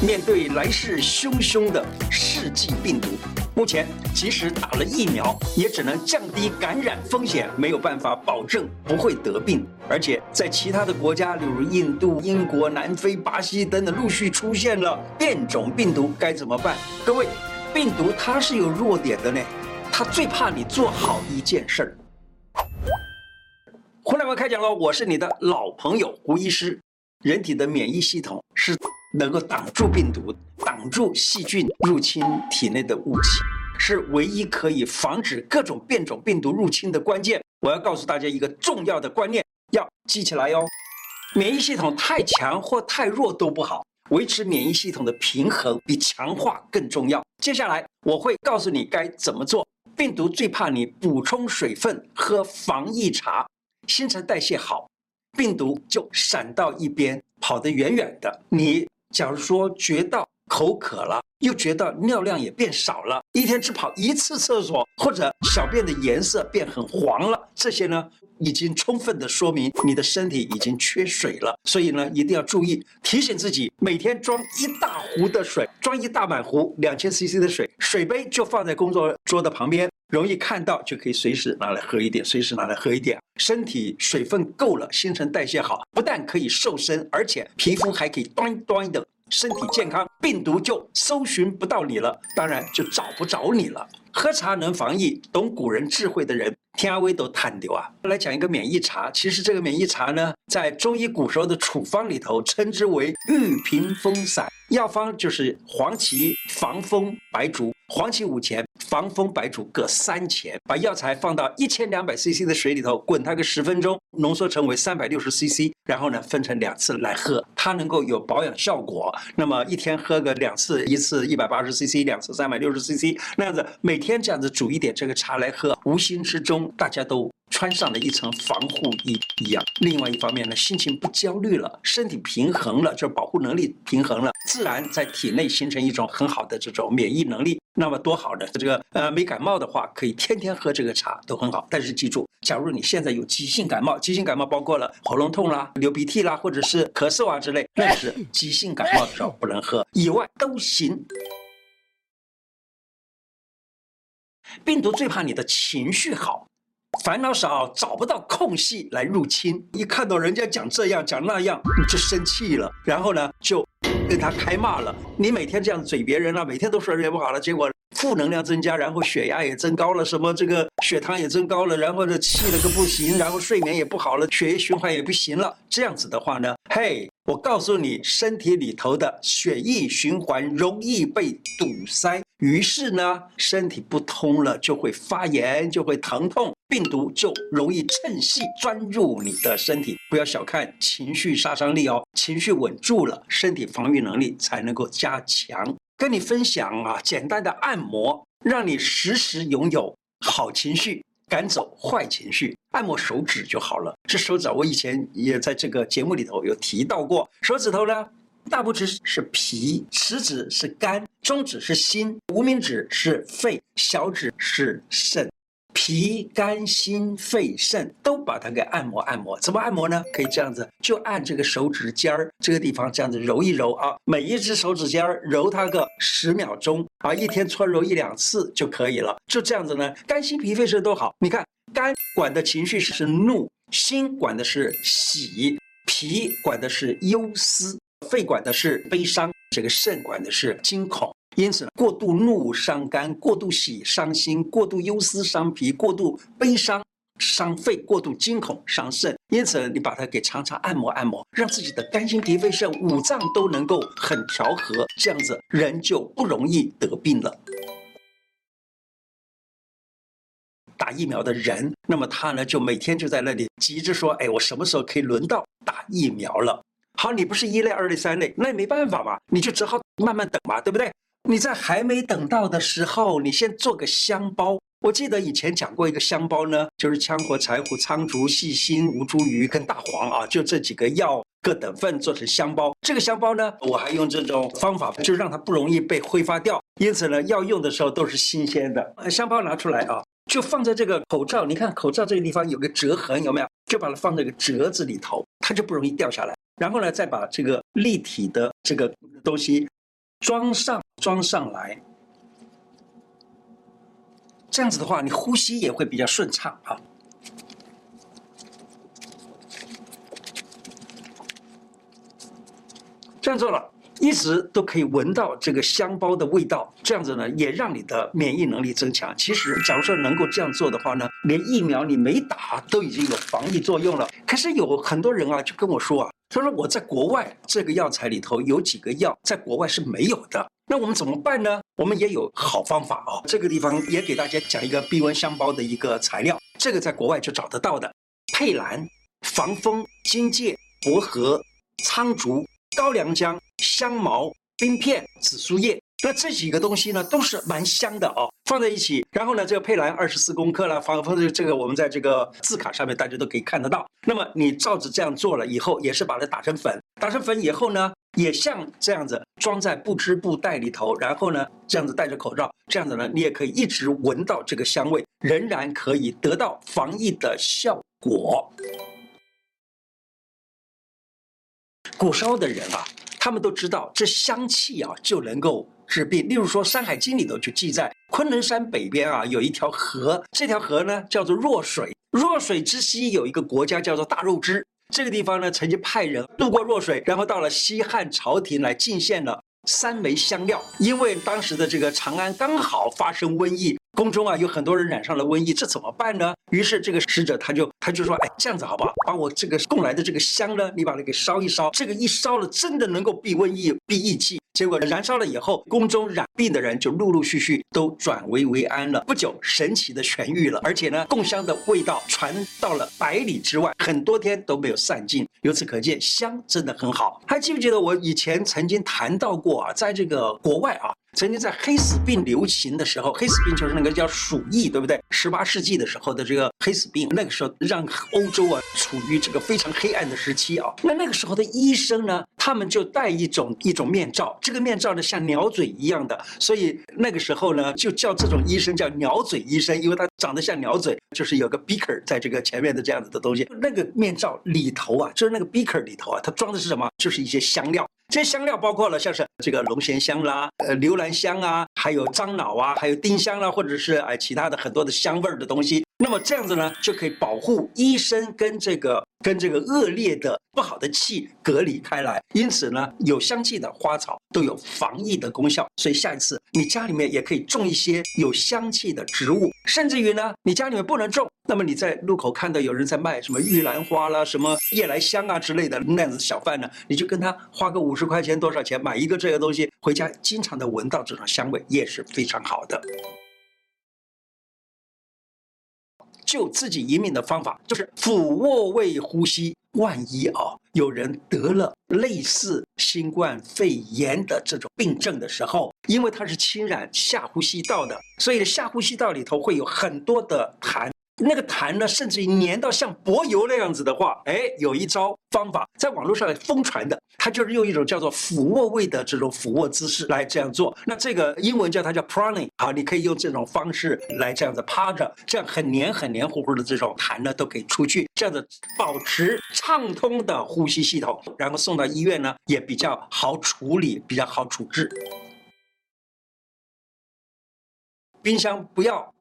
面对来势汹汹的世纪病毒，目前即使打了疫苗，也只能降低感染风险，没有办法保证不会得病。而且在其他的国家，例如印度、英国、南非、巴西等等，陆续出现了变种病毒，该怎么办？各位，病毒它是有弱点的呢，它最怕你做好一件事儿。胡乃文开讲了，我是你的老朋友胡医师。人体的免疫系统是能够挡住病毒、挡住细菌入侵体内的雾气，是唯一可以防止各种变种病毒入侵的关键。我要告诉大家一个重要的观念，要记起来哟。免疫系统太强或太弱都不好，维持免疫系统的平衡比强化更重要。接下来我会告诉你该怎么做。病毒最怕你补充水分、喝防疫茶。新陈代谢好，病毒就闪到一边，跑得远远的。你假如说觉到口渴了，又觉得尿量也变少了，一天只跑一次厕所，或者小便的颜色变很黄了，这些呢，已经充分的说明你的身体已经缺水了。所以呢，一定要注意，提醒自己每天装一大壶的水，装一大满壶两千 CC 的水，水杯就放在工作桌的旁边。容易看到就可以随时拿来喝一点，随时拿来喝一点。身体水分够了，新陈代谢好，不但可以瘦身，而且皮肤还可以端端的，身体健康，病毒就搜寻不到你了，当然就找不着你了。喝茶能防疫，懂古人智慧的人，天阿威都叹丢啊。来讲一个免疫茶，其实这个免疫茶呢，在中医古时候的处方里头称之为玉屏风散，药方就是黄芪、防风、白术。黄芪五钱，防风白术各三钱，把药材放到一千两百 CC 的水里头，滚它个十分钟，浓缩成为三百六十 CC，然后呢，分成两次来喝，它能够有保养效果。那么一天喝个两次，一次一百八十 CC，两次三百六十 CC，那样子每天这样子煮一点这个茶来喝，无形之中大家都。穿上了一层防护衣一样。另外一方面呢，心情不焦虑了，身体平衡了，就是保护能力平衡了，自然在体内形成一种很好的这种免疫能力。那么多好呢？这个呃没感冒的话，可以天天喝这个茶都很好。但是记住，假如你现在有急性感冒，急性感冒包括了喉咙痛啦、流鼻涕啦，或者是咳嗽啊之类，那是急性感冒的时候不能喝，以外都行。病毒最怕你的情绪好。烦恼少，找不到空隙来入侵。一看到人家讲这样讲那样，你就生气了，然后呢，就跟他开骂了。你每天这样嘴别人了，每天都说人不好了，结果负能量增加，然后血压也增高了，什么这个血糖也增高了，然后呢，气了个不行，然后睡眠也不好了，血液循环也不行了。这样子的话呢，嘿。我告诉你，身体里头的血液循环容易被堵塞，于是呢，身体不通了，就会发炎，就会疼痛，病毒就容易趁隙钻入你的身体。不要小看情绪杀伤力哦，情绪稳住了，身体防御能力才能够加强。跟你分享啊，简单的按摩，让你时时拥有好情绪。赶走坏情绪，按摩手指就好了。这手指我以前也在这个节目里头有提到过。手指头呢，大拇指是脾，食指是肝，中指是心，无名指是肺，小指是肾。脾、肝、心、肺、肾都把它给按摩按摩，怎么按摩呢？可以这样子，就按这个手指尖儿这个地方这样子揉一揉啊，每一只手指尖儿揉它个十秒钟啊，一天搓揉一两次就可以了。就这样子呢，肝、心、脾、肺、肾都好。你看，肝管的情绪是怒，心管的是喜，脾管的是忧思，肺管的是悲伤，这个肾管的是惊恐。因此，过度怒伤肝，过度喜伤心，过度忧思伤脾，过度悲伤伤肺，过度惊恐伤肾。因此，你把它给常常按摩按摩，让自己的肝、心、脾、肺、肾五脏都能够很调和，这样子人就不容易得病了。打疫苗的人，那么他呢，就每天就在那里急着说：“哎，我什么时候可以轮到打疫苗了？”好，你不是一类、二类、三类，那也没办法嘛，你就只好慢慢等嘛，对不对？你在还没等到的时候，你先做个香包。我记得以前讲过一个香包呢，就是羌活、柴胡、苍术、细辛、吴茱萸跟大黄啊，就这几个药各等份做成香包。这个香包呢，我还用这种方法，就让它不容易被挥发掉。因此呢，要用的时候都是新鲜的。香包拿出来啊，就放在这个口罩。你看口罩这个地方有个折痕，有没有？就把它放在个折子里头，它就不容易掉下来。然后呢，再把这个立体的这个东西。装上装上来，这样子的话，你呼吸也会比较顺畅啊。这样做了，一直都可以闻到这个香包的味道。这样子呢，也让你的免疫能力增强。其实，假如说能够这样做的话呢，连疫苗你没打都已经有防疫作用了。可是有很多人啊，就跟我说啊，他说我在国外这个药材里头有几个药在国外是没有的，那我们怎么办呢？我们也有好方法哦。这个地方也给大家讲一个避瘟香包的一个材料，这个在国外就找得到的：佩兰、防风、荆芥、薄荷、苍竹。高良姜、香茅、冰片、紫苏叶，那这几个东西呢，都是蛮香的哦，放在一起。然后呢，这个佩兰二十四公克了，放放这这个我们在这个字卡上面大家都可以看得到。那么你照着这样做了以后，也是把它打成粉，打成粉以后呢，也像这样子装在不织布袋里头，然后呢，这样子戴着口罩，这样子呢，你也可以一直闻到这个香味，仍然可以得到防疫的效果。古烧的人啊，他们都知道这香气啊就能够治病。例如说，《山海经》里头就记载，昆仑山北边啊有一条河，这条河呢叫做弱水。弱水之西有一个国家叫做大肉支，这个地方呢曾经派人渡过弱水，然后到了西汉朝廷来进献了三枚香料，因为当时的这个长安刚好发生瘟疫。宫中啊，有很多人染上了瘟疫，这怎么办呢？于是这个使者他就他就说，哎，这样子好不好？把我这个供来的这个香呢，你把它给烧一烧，这个一烧了，真的能够避瘟疫、避疫气。结果燃烧了以后，宫中染病的人就陆陆续续都转危为安了。不久，神奇的痊愈了，而且呢，供香的味道传到了百里之外，很多天都没有散尽。由此可见，香真的很好。还记不记得我以前曾经谈到过啊，在这个国外啊，曾经在黑死病流行的时候，黑死病就是那个叫鼠疫，对不对？十八世纪的时候的这个黑死病，那个时候让欧洲啊处于这个非常黑暗的时期啊。那那个时候的医生呢，他们就戴一种一种面罩。这个面罩呢，像鸟嘴一样的，所以那个时候呢，就叫这种医生叫鸟嘴医生，因为他长得像鸟嘴，就是有个 beaker 在这个前面的这样子的东西。那个面罩里头啊，就是那个 beaker 里头啊，它装的是什么？就是一些香料。这些香料包括了像是这个龙涎香啦，呃，留兰香啊，还有樟脑啊，还有丁香啦，或者是哎其他的很多的香味儿的东西。那么这样子呢，就可以保护医生跟这个跟这个恶劣的不好的气隔离开来。因此呢，有香气的花草都有防疫的功效。所以下一次你家里面也可以种一些有香气的植物，甚至于呢，你家里面不能种，那么你在路口看到有人在卖什么玉兰花啦、什么夜来香啊之类的那样子小贩呢，你就跟他花个五十块钱多少钱买一个这个东西回家，经常的闻到这种香味也是非常好的。救自己一命的方法就是俯卧位呼吸。万一啊，有人得了类似新冠肺炎的这种病症的时候，因为它是侵染下呼吸道的，所以下呼吸道里头会有很多的痰。那个痰呢，甚至于粘到像柏油那样子的话，哎，有一招方法在网络上疯传的，它就是用一种叫做俯卧位的这种俯卧姿势来这样做。那这个英文叫它叫 proning，好，你可以用这种方式来这样子趴着，这样很黏很黏糊糊的这种痰呢都可以出去，这样子保持畅通的呼吸系统，然后送到医院呢也比较好处理，比较好处置。冰箱不要。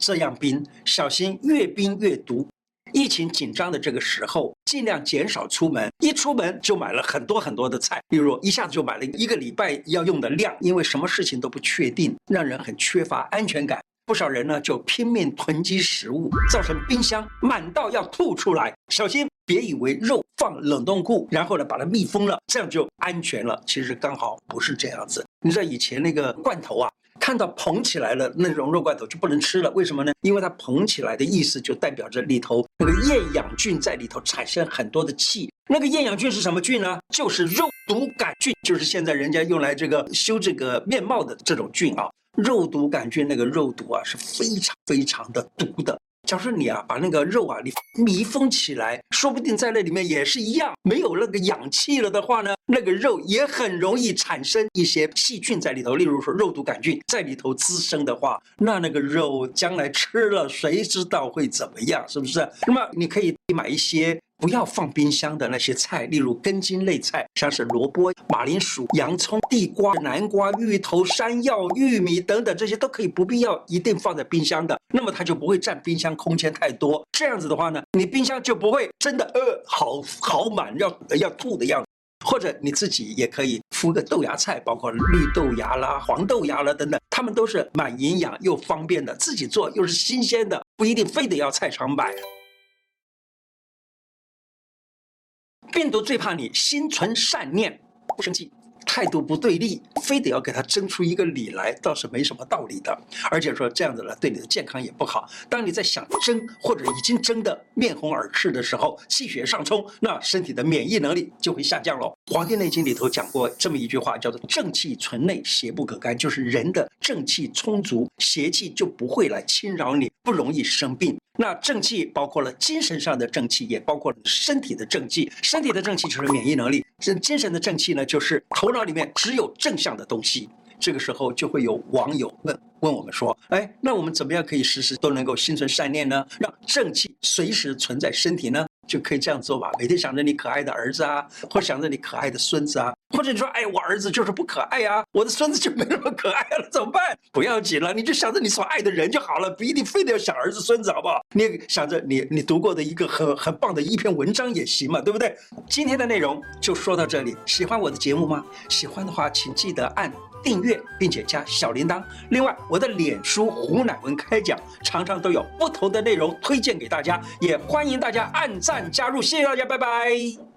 这样冰，小心越冰越毒。疫情紧张的这个时候，尽量减少出门。一出门就买了很多很多的菜，比如一下子就买了一个礼拜要用的量，因为什么事情都不确定，让人很缺乏安全感。不少人呢就拼命囤积食物，造成冰箱满到要吐出来。首先别以为肉放冷冻库，然后呢把它密封了，这样就安全了。其实刚好不是这样子。你知道以前那个罐头啊？看到膨起来了那种肉罐头就不能吃了，为什么呢？因为它膨起来的意思就代表着里头那个厌氧菌在里头产生很多的气。那个厌氧菌是什么菌呢？就是肉毒杆菌，就是现在人家用来这个修这个面貌的这种菌啊。肉毒杆菌那个肉毒啊是非常非常的毒的。假如说你啊把那个肉啊你密封起来，说不定在那里面也是一样，没有那个氧气了的话呢，那个肉也很容易产生一些细菌在里头。例如说肉毒杆菌在里头滋生的话，那那个肉将来吃了，谁知道会怎么样？是不是？那么你可以买一些不要放冰箱的那些菜，例如根茎类菜，像是萝卜、马铃薯、洋葱、地瓜、南瓜、芋头、山药、玉米等等，这些都可以不必要一定放在冰箱的，那么它就不会占冰箱空间太多。这样子的话呢，你冰箱就不会真的呃好好满要要吐的样子。或者你自己也可以敷个豆芽菜，包括绿豆芽啦、黄豆芽啦等等，它们都是蛮营养又方便的，自己做又是新鲜的，不一定非得要菜场买。病毒最怕你心存善念，不生气。态度不对立，非得要给他争出一个理来，倒是没什么道理的。而且说这样子呢，对你的健康也不好。当你在想争或者已经争得面红耳赤的时候，气血上冲，那身体的免疫能力就会下降喽。《黄帝内经》里头讲过这么一句话，叫做“正气存内，邪不可干”，就是人的正气充足，邪气就不会来侵扰你，不容易生病。那正气包括了精神上的正气，也包括了身体的正气。身体的正气就是免疫能力，这精神的正气呢，就是头脑里面只有正向的东西。这个时候就会有网友问问我们说：“哎，那我们怎么样可以时时都能够心存善念呢？让正气随时存在身体呢？”就可以这样做吧，每天想着你可爱的儿子啊，或想着你可爱的孙子啊，或者你说，哎，我儿子就是不可爱呀，我的孙子就没那么可爱了，怎么办？不要紧了，你就想着你所爱的人就好了，不一定非得要想儿子孙子，好不好？你想着你你读过的一个很很棒的一篇文章也行嘛，对不对？今天的内容就说到这里，喜欢我的节目吗？喜欢的话，请记得按。订阅并且加小铃铛。另外，我的脸书胡乃文开讲常常都有不同的内容推荐给大家，也欢迎大家按赞加入。谢谢大家，拜拜。